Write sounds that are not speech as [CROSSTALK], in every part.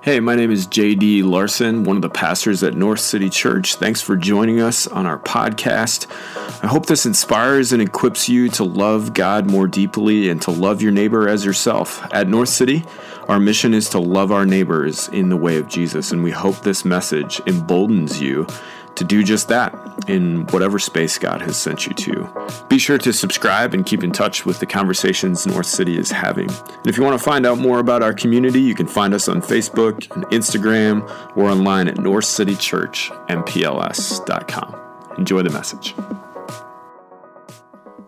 Hey, my name is JD Larson, one of the pastors at North City Church. Thanks for joining us on our podcast. I hope this inspires and equips you to love God more deeply and to love your neighbor as yourself. At North City, our mission is to love our neighbors in the way of Jesus, and we hope this message emboldens you to do just that in whatever space God has sent you to. Be sure to subscribe and keep in touch with the conversations North City is having. And if you want to find out more about our community, you can find us on Facebook and Instagram or online at northcitychurchmpls.com. Enjoy the message.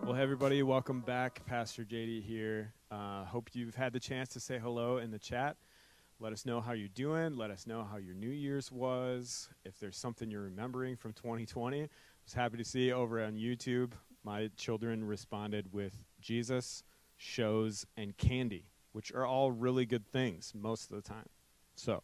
Well, hey everybody, welcome back. Pastor JD here. Uh, hope you've had the chance to say hello in the chat. Let us know how you're doing. Let us know how your New Year's was. If there's something you're remembering from 2020, I was happy to see over on YouTube. My children responded with Jesus, shows, and candy, which are all really good things most of the time. So,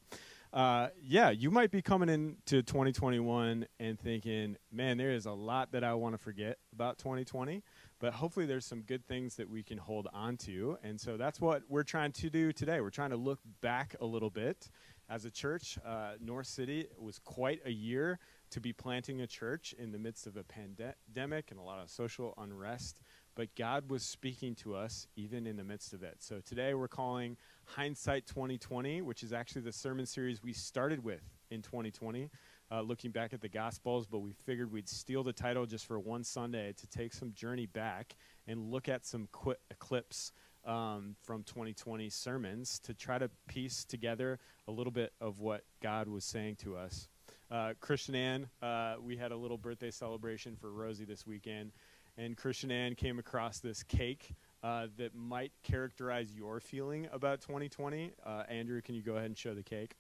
uh, yeah, you might be coming into 2021 and thinking, man, there is a lot that I want to forget about 2020 but hopefully there's some good things that we can hold on to. And so that's what we're trying to do today. We're trying to look back a little bit. As a church, uh, North City was quite a year to be planting a church in the midst of a pandemic and a lot of social unrest. But God was speaking to us even in the midst of it. So today we're calling Hindsight 2020, which is actually the sermon series we started with in 2020 uh, looking back at the Gospels, but we figured we'd steal the title just for one Sunday to take some journey back and look at some qu- clips um, from 2020 sermons to try to piece together a little bit of what God was saying to us. Uh, Christian Ann, uh, we had a little birthday celebration for Rosie this weekend, and Christian Ann came across this cake. Uh, that might characterize your feeling about 2020. Uh, Andrew, can you go ahead and show the cake?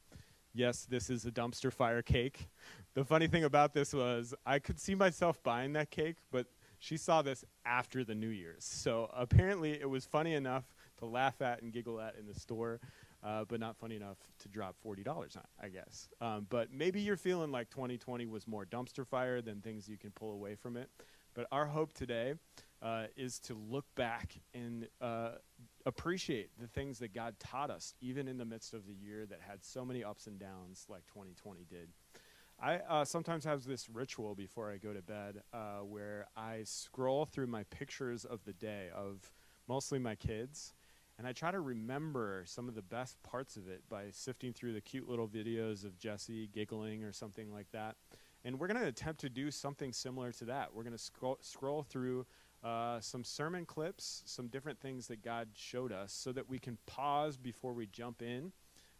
Yes, this is a dumpster fire cake. [LAUGHS] The funny thing about this was I could see myself buying that cake, but she saw this after the New Year's. So apparently it was funny enough to laugh at and giggle at in the store, uh, but not funny enough to drop $40 on, I guess. Um, but maybe you're feeling like 2020 was more dumpster fire than things you can pull away from it. But our hope today uh, is to look back and uh, appreciate the things that God taught us, even in the midst of the year that had so many ups and downs like 2020 did. I uh, sometimes have this ritual before I go to bed uh, where I scroll through my pictures of the day of mostly my kids, and I try to remember some of the best parts of it by sifting through the cute little videos of Jesse giggling or something like that. And we're going to attempt to do something similar to that. We're going to scroll, scroll through uh, some sermon clips, some different things that God showed us so that we can pause before we jump in.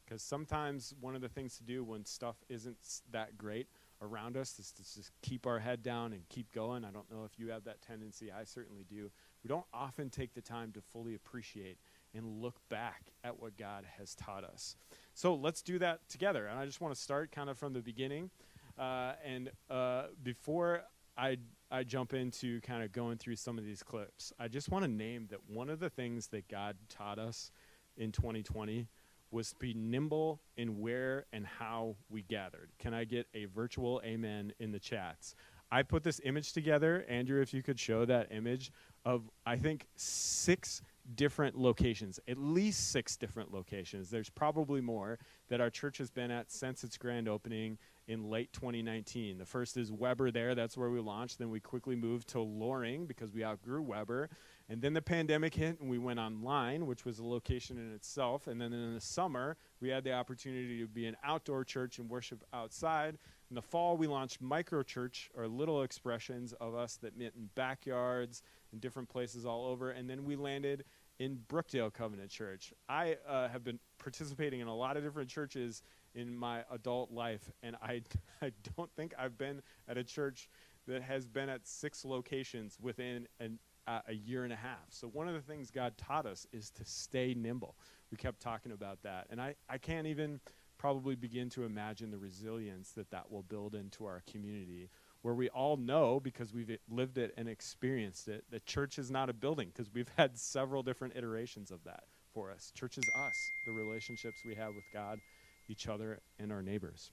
Because sometimes one of the things to do when stuff isn't that great around us is to just keep our head down and keep going. I don't know if you have that tendency. I certainly do. We don't often take the time to fully appreciate and look back at what God has taught us. So let's do that together. And I just want to start kind of from the beginning. Uh, and uh, before I I jump into kind of going through some of these clips, I just want to name that one of the things that God taught us in 2020 was to be nimble in where and how we gathered. Can I get a virtual amen in the chats? I put this image together, Andrew, if you could show that image of I think six different locations, at least six different locations. There's probably more that our church has been at since its grand opening in late 2019. The first is Weber there, that's where we launched. Then we quickly moved to Loring because we outgrew Weber. And then the pandemic hit and we went online, which was a location in itself. And then in the summer, we had the opportunity to be an outdoor church and worship outside. In the fall, we launched micro church, or little expressions of us that met in backyards and different places all over. And then we landed in Brookdale Covenant Church. I uh, have been participating in a lot of different churches in my adult life, and I, [LAUGHS] I don't think I've been at a church that has been at six locations within an, uh, a year and a half. So, one of the things God taught us is to stay nimble. We kept talking about that. And I, I can't even probably begin to imagine the resilience that that will build into our community where we all know because we've lived it and experienced it that church is not a building because we've had [LAUGHS] several different iterations of that for us. Church is us, the relationships we have with God each other and our neighbors.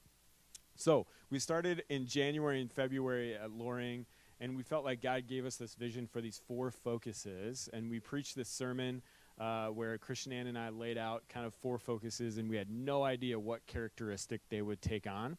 So we started in January and February at Loring, and we felt like God gave us this vision for these four focuses. And we preached this sermon uh, where Christian Ann and I laid out kind of four focuses, and we had no idea what characteristic they would take on.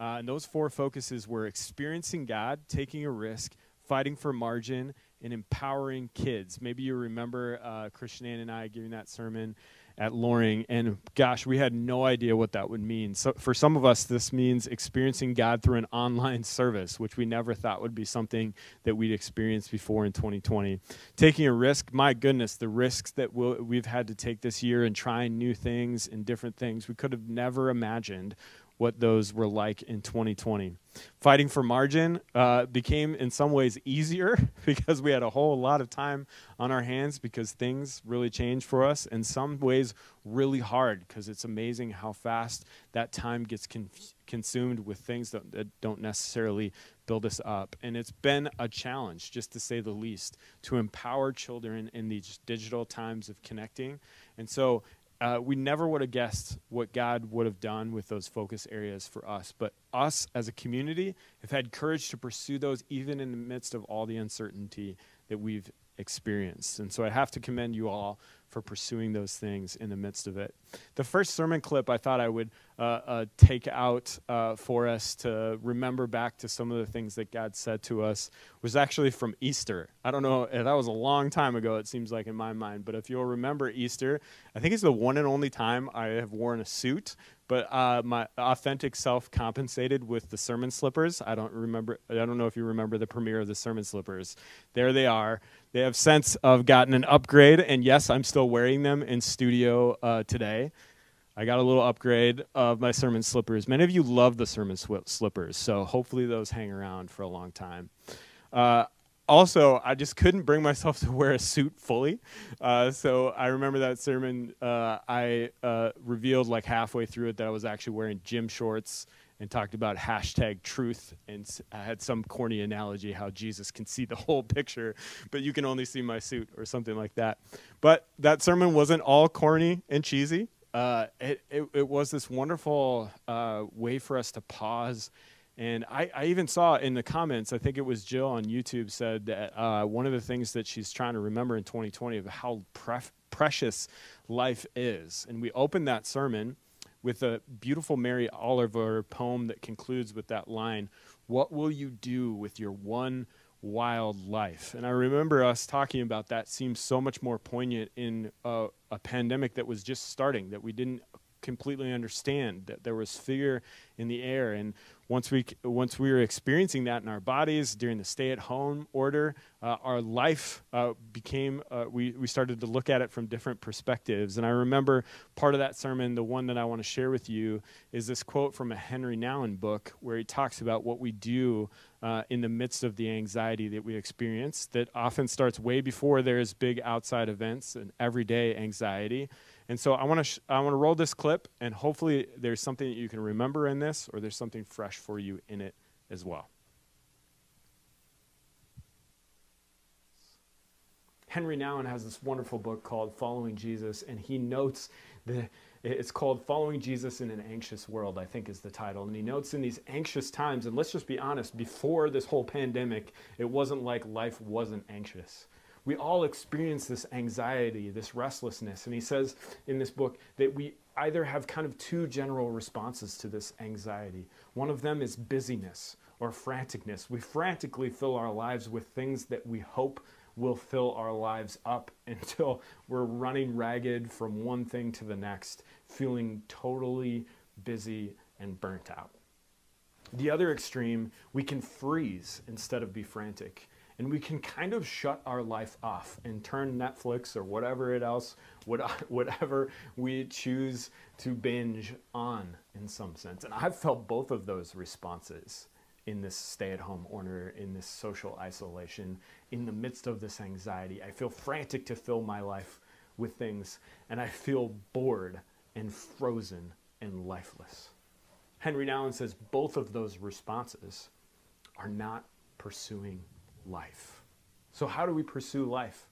Uh, and those four focuses were experiencing God, taking a risk, fighting for margin, and empowering kids. Maybe you remember uh, Christian Ann and I giving that sermon at Loring, and gosh, we had no idea what that would mean. So for some of us, this means experiencing God through an [LAUGHS] online service, which we never thought would be something that we'd experienced before in 2020. Taking a risk, my goodness, the risks that we we have had to take this year and trying new things and different things, we could have never imagined what those were like in 2020. Fighting for margin uh, became, in some ways, easier [LAUGHS] because we had a whole lot of time on our hands because things really changed for us. In some ways, really hard because it's amazing how fast that time gets con- consumed with things that, that don't necessarily build us up. And it's been a challenge, just to say the least, to empower children in these digital times of connecting. And so uh, we never would have guessed what God would have done with those focus areas for us. But us as a community have had courage to pursue those even in the midst of all the uncertainty that we've experienced. And so I have to commend you all for pursuing those things in the midst of it. The first sermon clip I thought I would uh, uh, take out uh, for us to remember back to some of the things that God said to us was actually from Easter. I don't know, that was a long time ago, it seems like in my mind, but if you'll remember Easter, I think it's the one and only time I have worn a suit but uh, my authentic self compensated with the sermon slippers. I don't remember. I don't know if you remember the premiere of the sermon slippers. There they are. They have since of gotten an upgrade, and yes, I'm still wearing them in studio uh, today. I got a little upgrade of my sermon slippers. Many of you love the sermon slippers, so hopefully those hang around for a long time. Uh, also, I just couldn't bring myself to wear a suit fully. Uh, so I remember that sermon. Uh, I uh, revealed like halfway through it that I was actually wearing gym shorts and talked about hashtag truth. And I had some corny analogy how Jesus can see the whole picture, but you can only see my suit or something like that. But that sermon wasn't all corny and cheesy. Uh, it, it, it, was this wonderful uh, way for us to pause and I, I, even saw in the comments, I think it was Jill on YouTube said that uh, one of the things that she's trying to remember in 2020 of how pref- precious life is. And we opened that sermon with a beautiful Mary Oliver poem that concludes with that line What will you do with your one wild life? And I remember us talking about that seems so much more poignant in a, a pandemic that was just starting, that we didn't completely understand that there was fear in the air and once we once we were experiencing that in our bodies during the stay-at-home order, uh, our life uh, became uh, we we started to look at it from different perspectives. And I remember part of that sermon, the one that I want to share with you, is this quote from a Henry Nouwen book where he talks about what we do uh, in the midst of the anxiety that we experience. That often starts way before there's big outside events and everyday anxiety. And so I want to sh- I want to roll this clip, and hopefully there's something that you can remember in this, or there's something fresh for you in it as well. Henry Nouwen has this wonderful book called Following Jesus, and he notes the it's called Following Jesus in an Anxious World, I think is the title. And he notes in these anxious times, and let's just be honest, before this whole pandemic, it wasn't like life wasn't anxious we all experience this anxiety, this restlessness. And he says in this book that we either have kind of two general responses to this anxiety. One of them is busyness or franticness. We frantically fill our lives with things that we hope will fill our lives up [LAUGHS] until we're running ragged from one thing to the next, feeling totally busy and burnt out. The other extreme, we can freeze instead of be frantic and we can kind of shut our life off and turn Netflix or whatever it else, [LAUGHS] whatever we choose to binge on in some sense. And I've felt both of those responses in this stay at home order, in this social isolation, in the midst of this anxiety. I feel frantic to fill my life with things, and I feel bored and frozen and lifeless. Henry Nouwen says both of those responses are not pursuing life. So, how do we pursue life?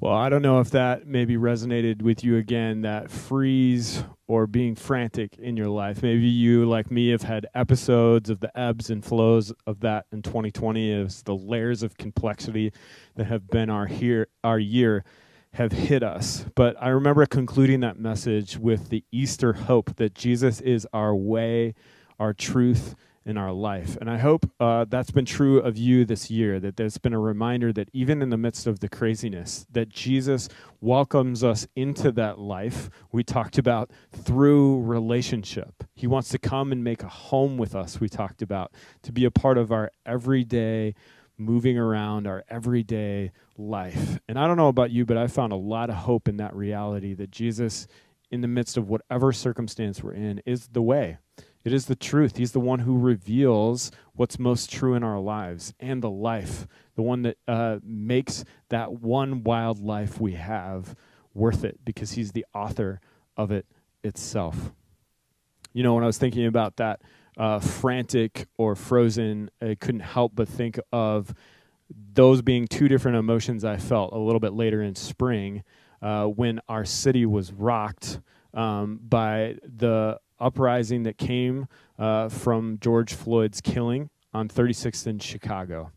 Well, I don't know if that maybe resonated with you again, that freeze or being frantic in your life. Maybe you, like me, have had episodes of the ebbs and flows of that in 2020 as the layers of complexity that have been our here our year have hit us. But I remember concluding that message with the Easter hope that Jesus is our way, our truth, in our life. And I hope uh, that's been true of you this year, that there's been a reminder that even in the midst of the craziness, that Jesus welcomes us into that life we talked about through relationship. He wants to come and make a home with us, we talked about, to be a part of our everyday moving around our everyday life. And I don't know about you, but I found a lot of hope in that reality that Jesus, in the midst of whatever circumstance we're in, is the way it is the truth. He's the one who reveals what's most true in our lives and the life, the one that uh, makes that one wild life we have worth it because He's the author of it itself. You know, when I was thinking about that uh, frantic or frozen, I couldn't help but think of those being two different emotions I felt a little bit later in spring uh, when our city was rocked um, by the uprising that came uh, from George Floyd's killing on 36th in Chicago.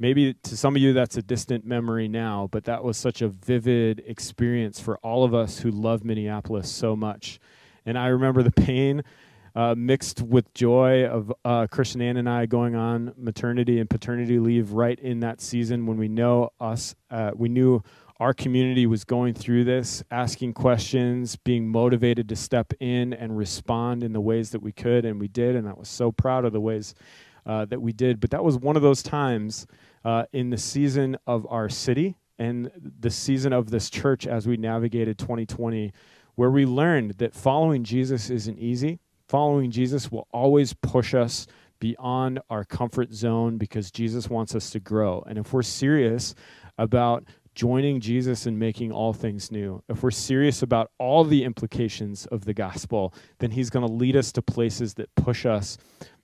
Maybe to some of you that's a distant memory now, but that was such a vivid experience for all of us who love Minneapolis so much. And I remember the pain uh, mixed with joy of uh, Christian Ann and I going on maternity and paternity leave right in that season when we know us, uh, we knew our community was going through this, asking questions, being motivated to step in and respond in the ways that we could, and we did, and I was so proud of the ways uh, that we did. But that was one of those times uh, in the season of our city and the season of this church as we navigated 2020, where we learned that following Jesus isn't easy. Following Jesus will always push us beyond our comfort zone because Jesus wants us to grow. And if we're serious about joining Jesus and making all things new, if we're serious about all the implications of the gospel, then he's going to lead us to places that push us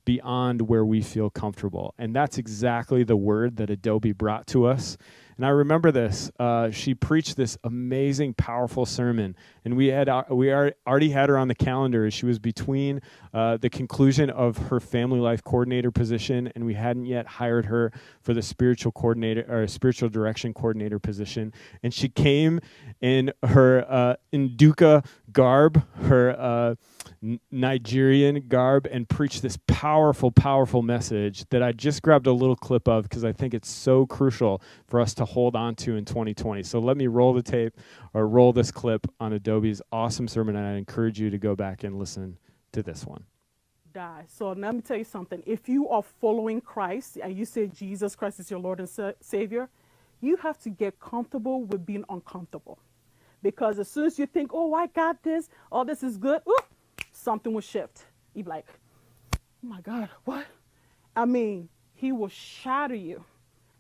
beyond where we feel comfortable. And that's exactly the word that Adobe brought to us and I remember this. Uh, she preached this amazing, powerful sermon, and we had uh, we already had her on the calendar. She was between uh, the conclusion of her family life coordinator position, and we hadn't yet hired her for the spiritual coordinator or spiritual direction coordinator position. And she came in her uh, Nduka garb, her uh, Nigerian garb and preach this powerful, powerful message that I just grabbed a little clip of because I think it's so crucial for us to hold on to in 2020. So let me roll the tape or roll this clip on Adobe's awesome sermon, and I encourage you to go back and listen to this one. Die. So let me tell you something. If you are following Christ and you say Jesus Christ is your Lord and sa- Savior, you have to get comfortable with being uncomfortable. Because as soon as you think, oh, I got this, all this is good, something will shift. You'd be like, oh my God, what? I mean, he will shatter you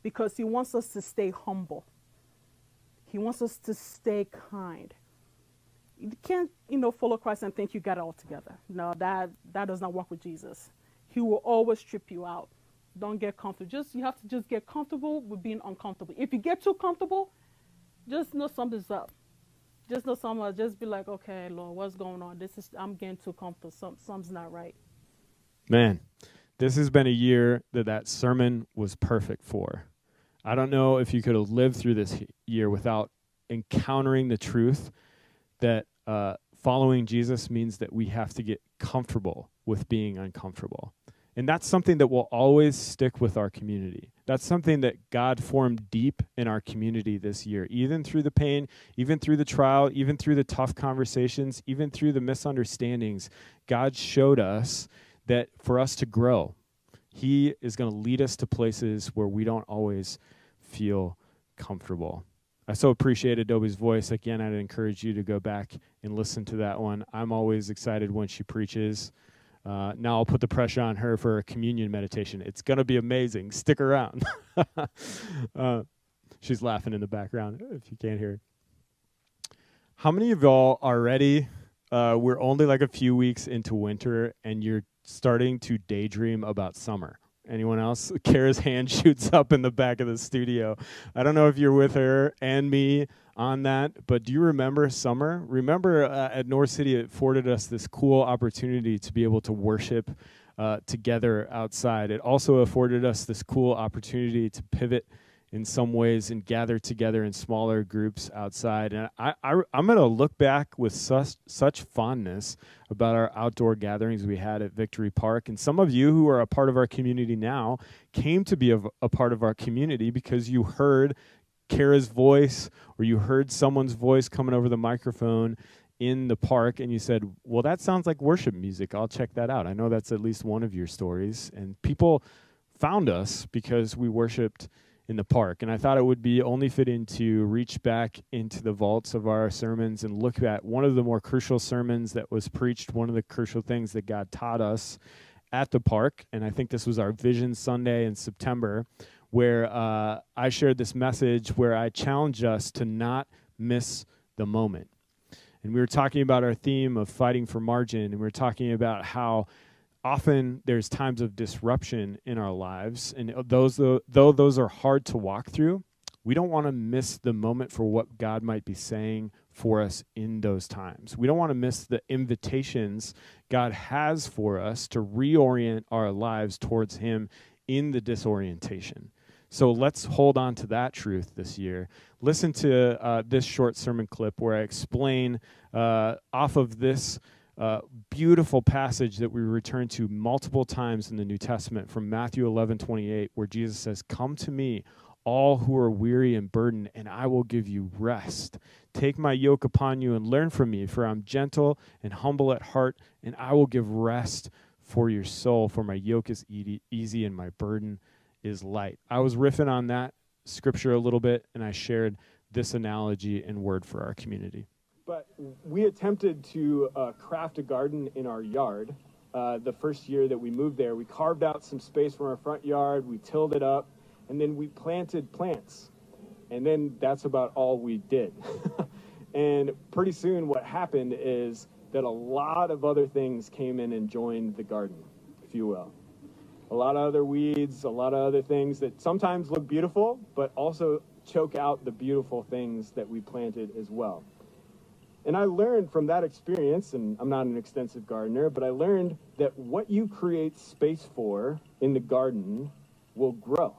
because he wants us to stay humble. He wants us to stay kind. You can't, you know, follow Christ and think you got it all together. No, that that does not work with Jesus. He will always strip you out. Don't get comfortable. Just you have to just get comfortable with being uncomfortable. If you get too comfortable, just know something's up just know someone just be like, okay, Lord, what's going on? This is I'm getting too comfortable. Some something's not right. Man, this has been a year that that sermon was perfect for. I don't know if you could have lived through this year without encountering the truth that uh, following Jesus means that we have to get comfortable with being uncomfortable. And that's something that will always stick with our community. That's something that God formed deep in our community this year, even through the pain, even through the trial, even through the tough conversations, even through the misunderstandings. God showed us that for us to grow, He is going to lead us to places where we don't always feel comfortable. I so appreciate Adobe's voice. Again, I'd encourage you to go back and listen to that one. I'm always excited when she preaches. Uh, now I'll put the pressure on her for a communion meditation. It's going to be amazing. Stick around. [LAUGHS] uh, she's laughing in the background if you can't hear. How many of y'all are ready? Uh, we're only like a few weeks into winter and you're starting to daydream about summer. Anyone else? [LAUGHS] Kara's hand [LAUGHS] shoots up in the back of the studio. I don't know if you're with her and me on that, but do you remember summer? Remember uh, at North City, it afforded us this cool opportunity to be able to worship uh, together outside. It also afforded us this cool opportunity to pivot in some ways and gather together in smaller groups outside. And I, I, am going to look back with such, such fondness about our outdoor gatherings we had at Victory Park. And some of you who are a part of our community now came to be a, a part of our community because you heard Kara's voice or you heard someone's voice coming over the microphone in the park and you said, Well, that sounds like worship music. I'll check that out. I know that's at least one of your stories. And people found us because we worshiped in the park. And I thought it would be only fitting to reach back into the vaults of our sermons and look at one of the more crucial sermons that was preached, one of the crucial things that God taught us at the park. And I think this was our Vision Sunday in September, where uh, I shared this message where I challenged us to not miss the moment. And we were talking about our theme of fighting for margin, and we were talking about how often there's times of disruption in our lives and those though, though those are hard to walk through we don't want to miss the moment for what god might be saying for us in those times we don't want to miss the invitations god has for us to reorient our lives towards him in the disorientation so let's hold on to that truth this year. Listen to uh, this short sermon clip where I explain uh, off of this uh, beautiful passage that we return to multiple times in the New Testament from Matthew 11 28, where Jesus says, Come to me, all who are weary and burdened, and I will give you rest. Take my yoke upon you and learn from me, for I'm gentle and humble at heart, and I will give rest for your soul. For my yoke is easy and my burden is light. I was riffing on that scripture a little bit, and I shared this analogy and word for our community. But we attempted to uh, craft a garden in our yard uh, the first year that we moved there. We carved out some space from our front yard, we tilled it up, and then we planted plants. And then that's about all we did. [LAUGHS] and pretty soon, what happened is that a lot of other things came in and joined the garden, if you will. A lot of other weeds, a lot of other things that sometimes look beautiful, but also choke out the beautiful things that we planted as well. And I learned from that experience, and I'm not an extensive gardener, but I learned that what you create space for in the garden will grow.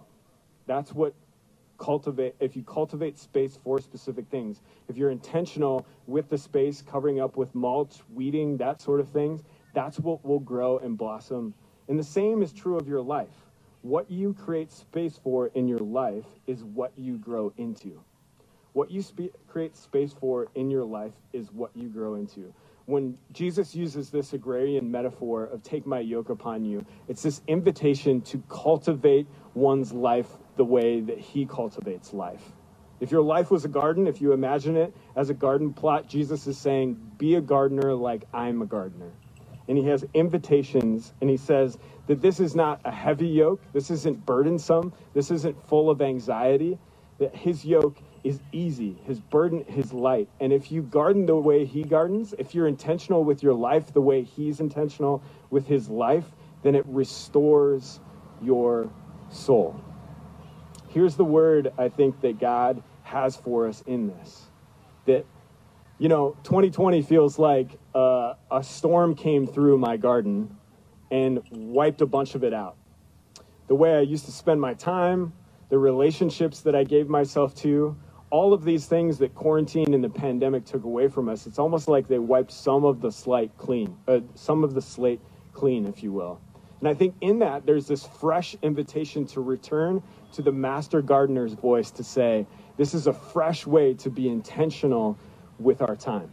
That's what cultivate if you cultivate space for specific things if you're intentional with the space covering up with mulch weeding that sort of things that's what will grow and blossom and the same is true of your life what you create space for in your life is what you grow into what you spe- create space for in your life is what you grow into. When Jesus uses this agrarian metaphor of take my yoke upon you, it's this invitation to cultivate one's life the way that he cultivates life. If your life was a garden, if you imagine it as a garden plot, Jesus is saying, Be a gardener like I'm a gardener. And he has invitations, and he says that this is not a heavy yoke, this isn't burdensome, this isn't full of anxiety, that his yoke is easy, his burden is light. And if you garden the way he gardens, if you're intentional with your life the way he's intentional with his life, then it restores your soul. Here's the word I think that God has for us in this that, you know, 2020 feels like uh, a storm came through my garden and wiped a bunch of it out. The way I used to spend my time, the relationships that I gave myself to, all of these things that quarantine and the pandemic took away from us, it's almost like they wiped some of the slate clean, uh, some of the slate clean, if you will. And I think in that, there's this fresh invitation to return to the master gardener's voice to say, this is a fresh way to be intentional with our time.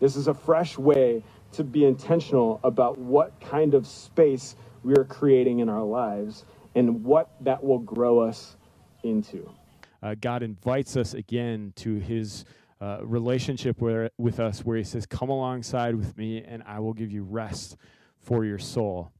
This is a fresh way to be intentional about what kind of space we are creating in our lives and what that will grow us into uh, God invites us again to his uh, relationship where, with us, where he says, Come alongside with me, and I will give you rest for your soul.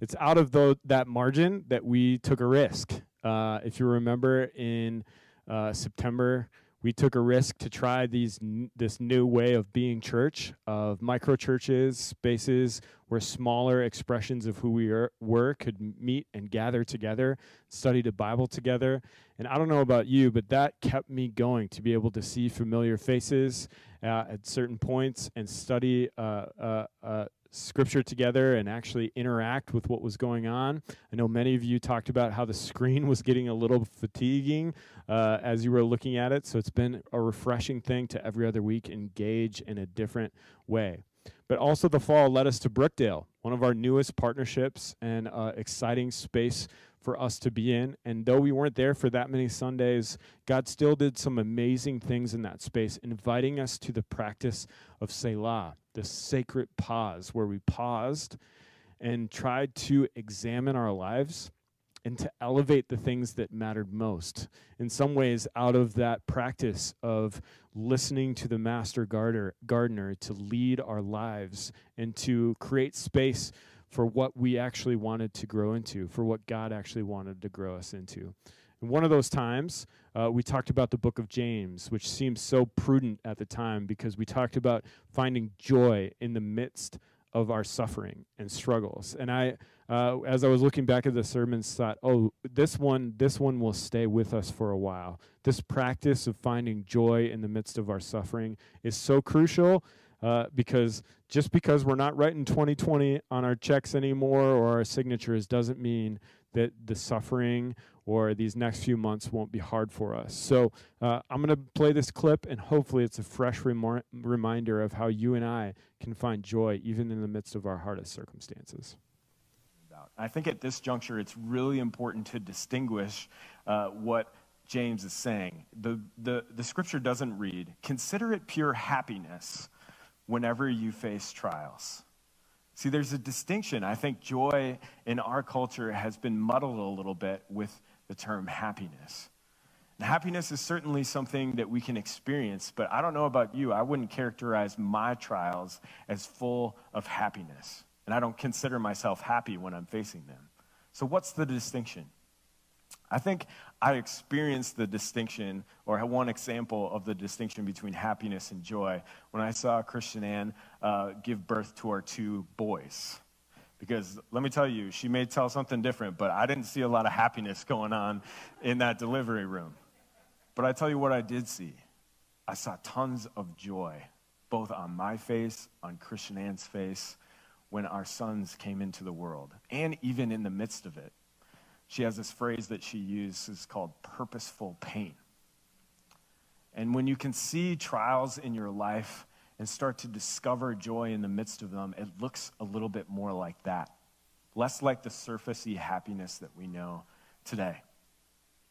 It's out of the, that margin that we took a risk. Uh, if you remember in uh, September, we took a risk to try these this new way of being church of micro churches spaces where smaller expressions of who we are, were could meet and gather together study the bible together. And i don't know about you but that kept me going to be able to see familiar faces uh, at certain points and study uh, uh, uh scripture together and actually interact with what was going on. I know many of you talked about how the [LAUGHS] screen was getting a little fatiguing uh, as you were looking at it. So it's been a refreshing thing to every other week engage in a different way. But also, the fall led us to Brookdale, one of our newest partnerships and uh, exciting space for us to be in. And though we weren't there for that many Sundays, God still did some amazing things in that space, inviting us to the practice of Selah, the sacred pause, where we paused and tried to examine our lives and to elevate the things that mattered most. In some ways, out of that practice of listening to the master gardener, gardener to lead our lives and to create space for what we actually wanted to grow into, for what God actually wanted to grow us into. And one of those times, uh, we talked about the book of James, which seemed so prudent at the time because we talked about finding joy in the midst of our suffering and struggles. And I, uh, as I was looking back at the sermons, thought, oh, this one, this one will stay with us for a while. This practice of finding joy in the midst of our suffering is so crucial uh, because just because we're not writing 2020 on our checks anymore or our signatures doesn't mean that the suffering or these next few months won't be hard for us. So uh, I'm going to play this clip, and hopefully, it's a fresh remor- reminder of how you and I can find joy even in the midst of our hardest circumstances. I think at this juncture, it's really important to distinguish uh, what James is saying. The, the, the scripture doesn't read, Consider it pure happiness whenever you face trials. See, there's a distinction. I think joy in our culture has been muddled a little bit with the term happiness. And happiness is certainly something that we can experience, but I don't know about you. I wouldn't characterize my trials as full of happiness. And I don't consider myself happy when I'm facing them. So, what's the distinction? I think I experienced the distinction, or one example of the distinction between happiness and joy, when I saw Christian Ann uh, give birth to our two boys. Because let me tell you, she may tell something different, but I didn't see a lot of happiness going on in that delivery room. But I tell you what I did see I saw tons of joy, both on my face, on Christian Ann's face, when our sons came into the world, and even in the midst of it she has this phrase that she uses called purposeful pain. And when you can see trials in your life and start to discover joy in the midst of them, it looks a little bit more like that, less like the surfacey happiness that we know today.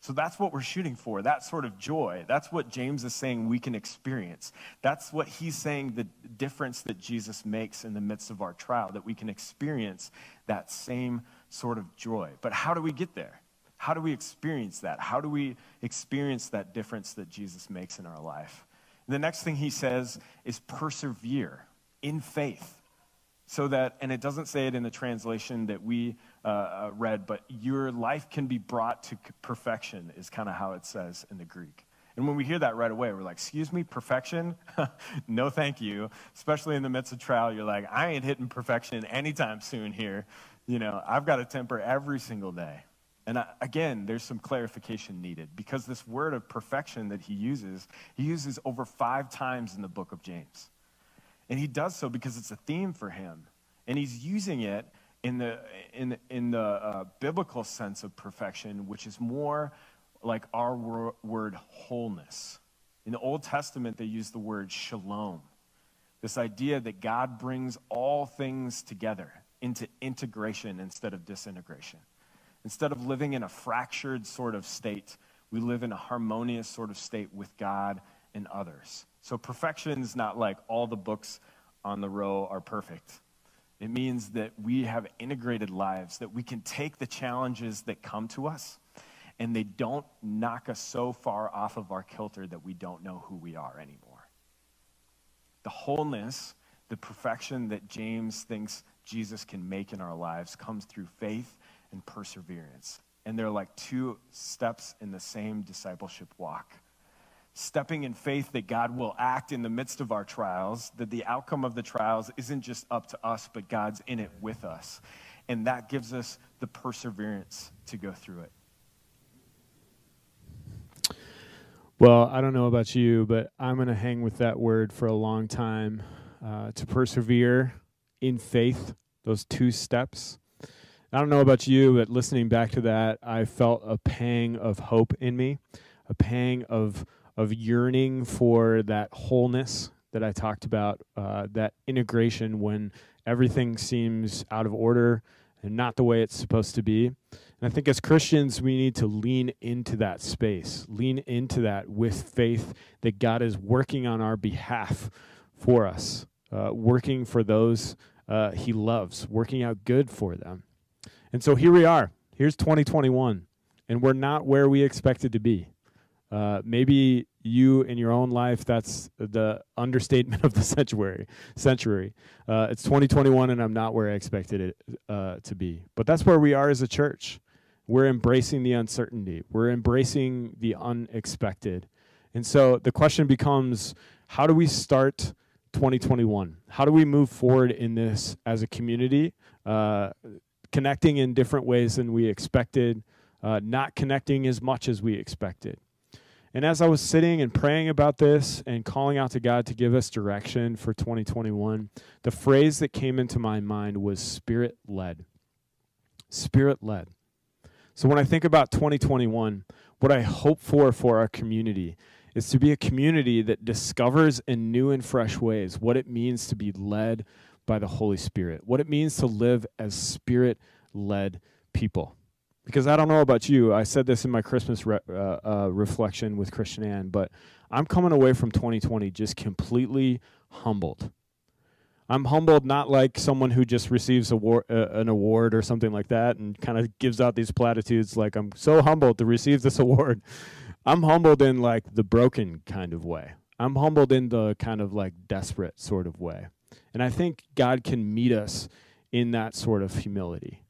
So that's what we're shooting for, that sort of joy. That's what James is saying we can experience. That's what he's saying the difference that Jesus makes in the midst of our trial, that we can experience that same sort of joy. But how do we get there? How do we experience that? How do we experience that difference that Jesus makes in our life? And the next thing he says is persevere in faith. So that, and it doesn't say it in the translation that we uh, uh read, but your life can be brought to perfection, is kind of how it says in the Greek. And when we hear that right away, we're like, excuse me, perfection? [LAUGHS] no, thank you. Especially in the midst of trial, you're like, I ain't hitting perfection anytime soon here. You know, I've got a temper every single day. And again, there's some clarification needed because this word of perfection that he uses, he uses over five times in the book of James. And he does so because it's a theme for him. And he's using it in the, in, in the uh, biblical sense of perfection, which is more like our wor- word wholeness. In the Old Testament, they use the word shalom, this idea that God brings all things together into integration instead of disintegration. Instead of living in a fractured sort of state, we live in a harmonious sort of state with God and others. So perfection is not like all the books on the row are perfect. It means that we have integrated lives, that we can take the challenges that come to us and they don't knock us so far off of our kilter that we don't know who we are anymore. The wholeness, the perfection that James thinks Jesus can make in our lives comes through faith and perseverance. And they're like two steps in the same discipleship walk. stepping in faith that God will act in the midst of our trials, that the outcome of the trials isn't just up to us, but God's in it with us. And that gives us the perseverance to go through it. Well, I don't know about you, but I'm going to hang with that word for a long time. Uh, to persevere in faith, those two steps. I don't know about you, but listening back to that, I felt a pang of hope in me, a pang of of yearning for that wholeness that I talked about, uh, that integration when everything seems out of order and not the way it's supposed to be. And I think as Christians, we need to lean into that space, lean into that with faith that God is working on our behalf for us, uh, working for those uh, He loves, working out good for them. And so here we are. Here's 2021, and we're not where we expected to be. Uh, maybe you in your own life, that's the understatement [LAUGHS] of the century. Century. Uh, it's 2021, and I'm not where I expected it uh, to be. But that's where we are as a church. We're embracing the uncertainty. We're embracing the unexpected. And so the question becomes, how do we start 2021? How do we move forward in this as a community, uh, connecting in different ways than we expected, uh, not connecting as much as we expected? And as I was sitting and praying about this and calling out to God to give us direction for 2021, the phrase that came into my mind was spirit led. Spirit led. So when I think about 2021, what I hope for for our community is to be a community that discovers in new and fresh ways what it means to be led by the Holy Spirit, what it means to live as spirit led people because I don't know about you. I said this in my Christmas re- uh, uh, reflection with Christian Ann, but I'm coming away from 2020 just completely humbled. I'm humbled not like someone who just receives award, uh, an award or something like that and kind of gives out these platitudes like I'm so humbled to receive this [LAUGHS] award. I'm humbled in like the broken kind of way. I'm humbled in the kind of like desperate sort of way. And I think God can meet us in that sort of humility.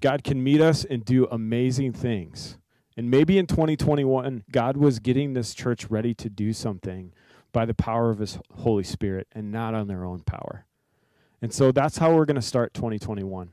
God can meet us and do amazing things. And maybe in 2021, God was getting this church ready to do something by the power of His Holy Spirit and not on their own power. And so that's how we're going to start 2021.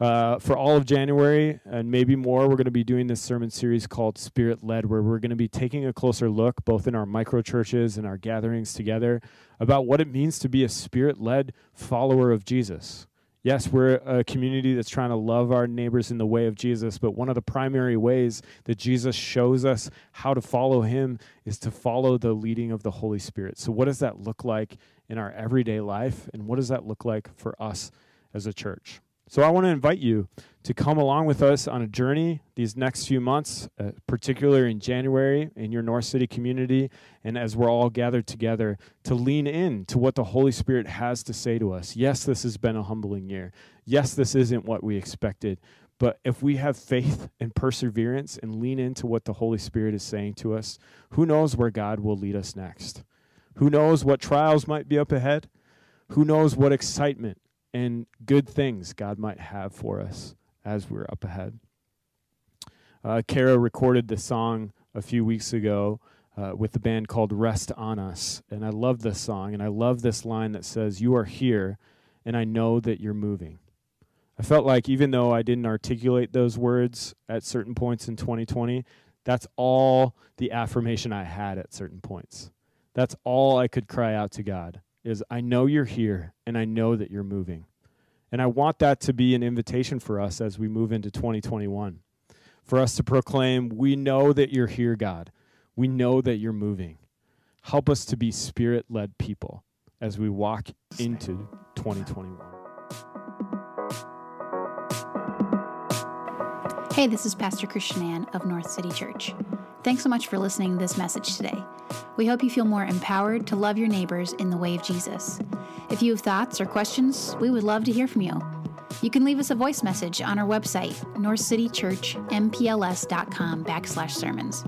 Uh, for all of January and maybe more, we're going to be doing this sermon series called Spirit Led, where we're going to be taking a closer look, both in our micro churches and our gatherings together, about what it means to be a spirit led follower of Jesus. Yes, we're a community that's trying to love our neighbors in the way of Jesus, but one of the primary ways that Jesus shows us how to follow him is to follow the leading of the Holy Spirit. So, what does that look like in our everyday life, and what does that look like for us as a church? So, I want to invite you to come along with us on a journey these next few months, uh, particularly in January in your North City community, and as we're all gathered together to lean in to what the Holy Spirit has to say to us. Yes, this has been a humbling year. Yes, this isn't what we expected. But if we have faith and perseverance and lean into what the Holy Spirit is saying to us, who knows where God will lead us next? Who knows what trials might be up ahead? Who knows what excitement and good things God might have for us? as we're up ahead. Uh, Kara recorded the song a few weeks ago uh, with the band called Rest on Us. And I love this song, and I love this line that says, You are here, and I know that you're moving. I felt like even though I didn't articulate those words at certain points in 2020, that's all the affirmation I had at certain points. That's all I could cry out to God is I know you're here and I know that you're moving. And I want that to be an invitation for us as we move into 2021. For us to proclaim, we know that you're here, God. We know that you're moving. Help us to be spirit led people as we walk into 2021. Hey, this is Pastor Christian Ann of North City Church. Thanks so much for listening to this message today. We hope you feel more empowered to love your neighbors in the way of Jesus. If you have thoughts or questions, we would love to hear from you. You can leave us a voice message on our website, northcitychurchmpls.com backslash sermons.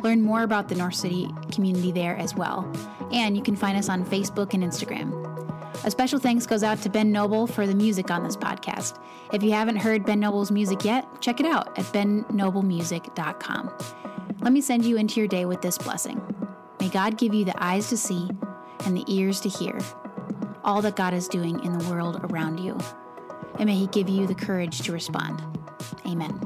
Learn more about the North City community there as well. And you can find us on Facebook and Instagram. A special thanks goes out to Ben Noble for the music on this podcast. If you haven't heard Ben Noble's music yet, check it out at bennoblemusic.com. Let me send you into your day with this blessing. May God give you the eyes to see and the ears to hear all that God is doing in the world around you. And may He give you the courage to respond. Amen.